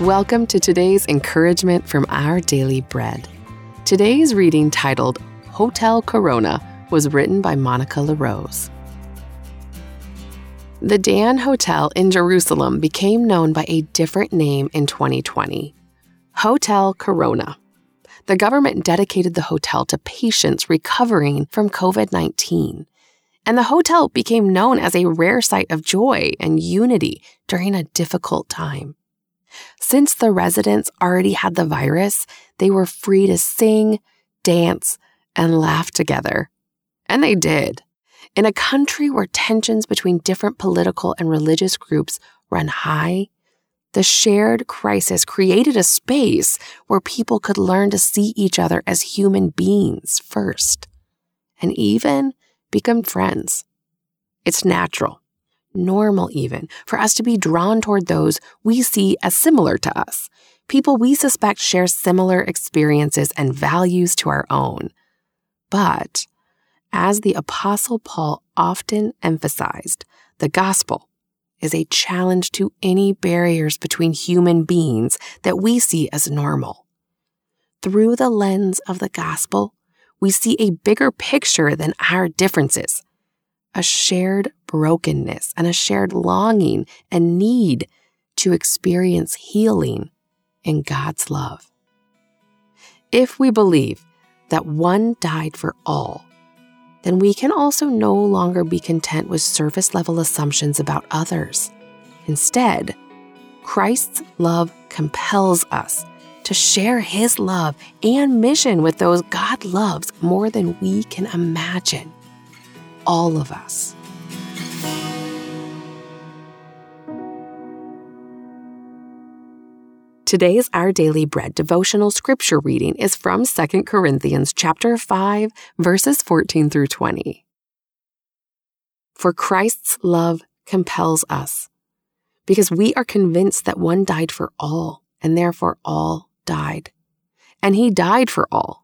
Welcome to today's encouragement from Our Daily Bread. Today's reading, titled Hotel Corona, was written by Monica La Rose. The Dan Hotel in Jerusalem became known by a different name in 2020 Hotel Corona. The government dedicated the hotel to patients recovering from COVID 19 and the hotel became known as a rare site of joy and unity during a difficult time. Since the residents already had the virus, they were free to sing, dance, and laugh together. And they did. In a country where tensions between different political and religious groups run high, the shared crisis created a space where people could learn to see each other as human beings first, and even become friends. It's natural, normal even, for us to be drawn toward those we see as similar to us, people we suspect share similar experiences and values to our own. But, as the Apostle Paul often emphasized, the gospel is a challenge to any barriers between human beings that we see as normal. Through the lens of the gospel, we see a bigger picture than our differences a shared brokenness and a shared longing and need to experience healing in God's love. If we believe that one died for all, then we can also no longer be content with surface level assumptions about others. Instead, Christ's love compels us to share His love and mission with those God loves more than we can imagine. All of us. Today's Our Daily Bread devotional scripture reading is from 2 Corinthians chapter 5 verses 14 through 20. For Christ's love compels us because we are convinced that one died for all and therefore all died. And he died for all,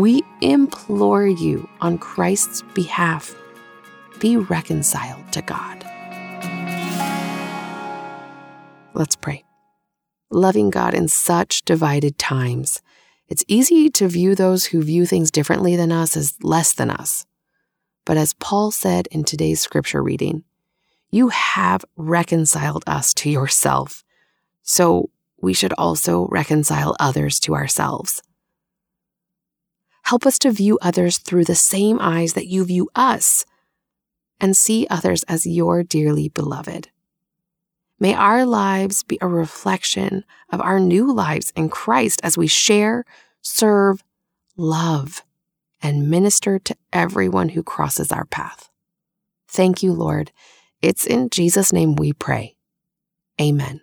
we implore you on Christ's behalf be reconciled to God. Let's pray. Loving God in such divided times, it's easy to view those who view things differently than us as less than us. But as Paul said in today's scripture reading, you have reconciled us to yourself. So we should also reconcile others to ourselves. Help us to view others through the same eyes that you view us and see others as your dearly beloved. May our lives be a reflection of our new lives in Christ as we share, serve, love, and minister to everyone who crosses our path. Thank you, Lord. It's in Jesus' name we pray. Amen.